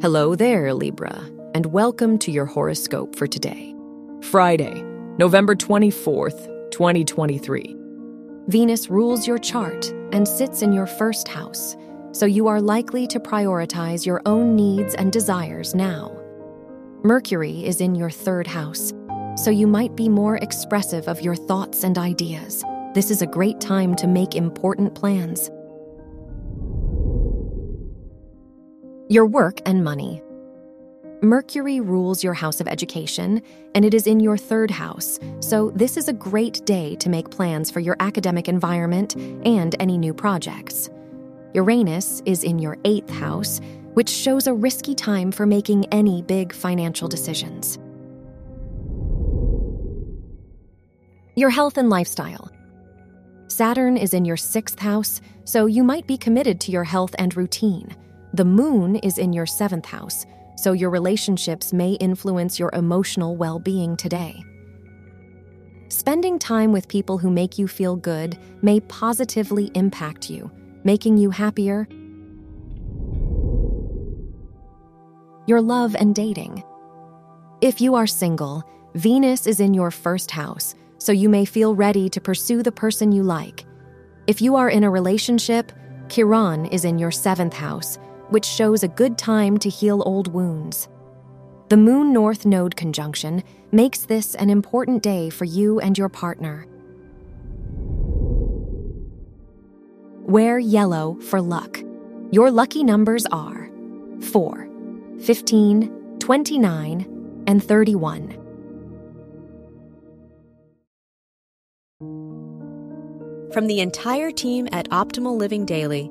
Hello there, Libra, and welcome to your horoscope for today. Friday, November 24th, 2023. Venus rules your chart and sits in your first house, so you are likely to prioritize your own needs and desires now. Mercury is in your third house, so you might be more expressive of your thoughts and ideas. This is a great time to make important plans. Your work and money. Mercury rules your house of education, and it is in your third house, so this is a great day to make plans for your academic environment and any new projects. Uranus is in your eighth house, which shows a risky time for making any big financial decisions. Your health and lifestyle. Saturn is in your sixth house, so you might be committed to your health and routine. The moon is in your seventh house, so your relationships may influence your emotional well being today. Spending time with people who make you feel good may positively impact you, making you happier. Your love and dating. If you are single, Venus is in your first house, so you may feel ready to pursue the person you like. If you are in a relationship, Chiron is in your seventh house, which shows a good time to heal old wounds. The Moon North Node conjunction makes this an important day for you and your partner. Wear yellow for luck. Your lucky numbers are 4, 15, 29, and 31. From the entire team at Optimal Living Daily,